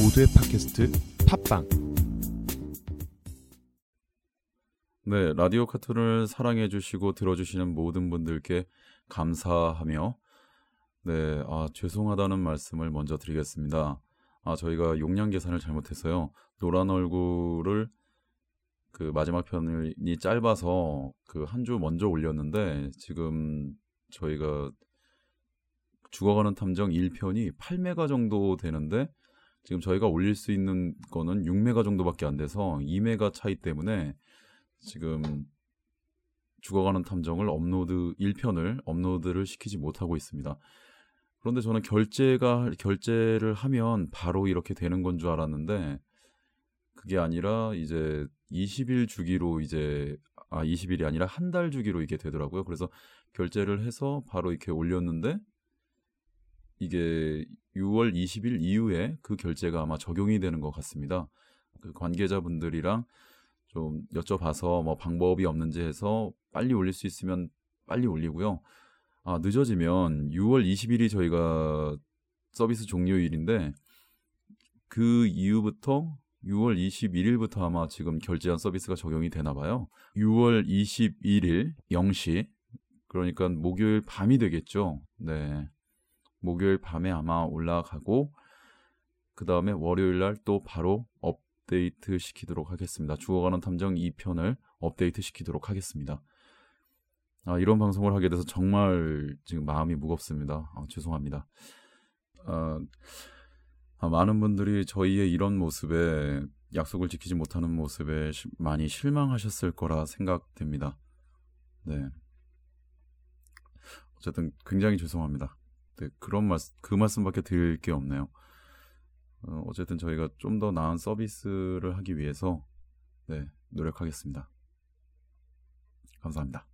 모두의 팟캐스트 팟빵 네, 라디오 카툰을 사랑해 주시고 들어 주시는 모든 분들께 감사하며 네, 아, 죄송하다는 말씀을 먼저 드리겠습니다. 아, 저희가 용량 계산을 잘못해서요. 노란 얼굴을 그 마지막 편이 짧아서 그 한 주 먼저 올렸는데 지금 저희가 죽어가는 탐정 1편이 8메가 정도 되는데 지금 저희가 올릴 수 있는 거는 6메가 정도밖에 안 돼서 2메가 차이 때문에 지금 죽어가는 탐정을 업로드 1편을 업로드를 시키지 못하고 있습니다. 그런데 저는 결제가 결제를 하면 바로 이렇게 되는 건 줄 알았는데 그게 아니라 이제 20일 주기로 이제 아 20일이 아니라 한 달 주기로 이게 되더라고요. 그래서 결제를 해서 바로 이렇게 올렸는데 이게 6월 20일 이후에 그 결제가 아마 적용이 되는 것 같습니다. 그 관계자분들이랑 좀 여쭤봐서 뭐 방법이 없는지 해서 빨리 올릴 수 있으면 빨리 올리고요. 아, 늦어지면 6월 20일이 저희가 서비스 종료일인데 그 이후부터 6월 21일부터 아마 지금 결제한 서비스가 적용이 되나 봐요. 6월 21일 0시 그러니까 목요일 밤이 되겠죠. 네. 목요일 밤에 아마 올라가고 그 다음에 월요일 날 또 바로 업데이트 시키도록 하겠습니다. 죽어가는 탐정 2편을 업데이트 시키도록 하겠습니다. 아, 이런 방송을 하게 돼서 정말 지금 마음이 무겁습니다. 아, 죄송합니다. 아, 아, 많은 분들이 저희의 이런 모습에 약속을 지키지 못하는 모습에 시, 많이 실망하셨을 거라 생각됩니다. 네. 어쨌든 굉장히 죄송합니다. 네, 그런 말, 그 말씀밖에 드릴 게 없네요. 어, 어쨌든 저희가 좀 더 나은 서비스를 하기 위해서 네, 노력하겠습니다. 감사합니다.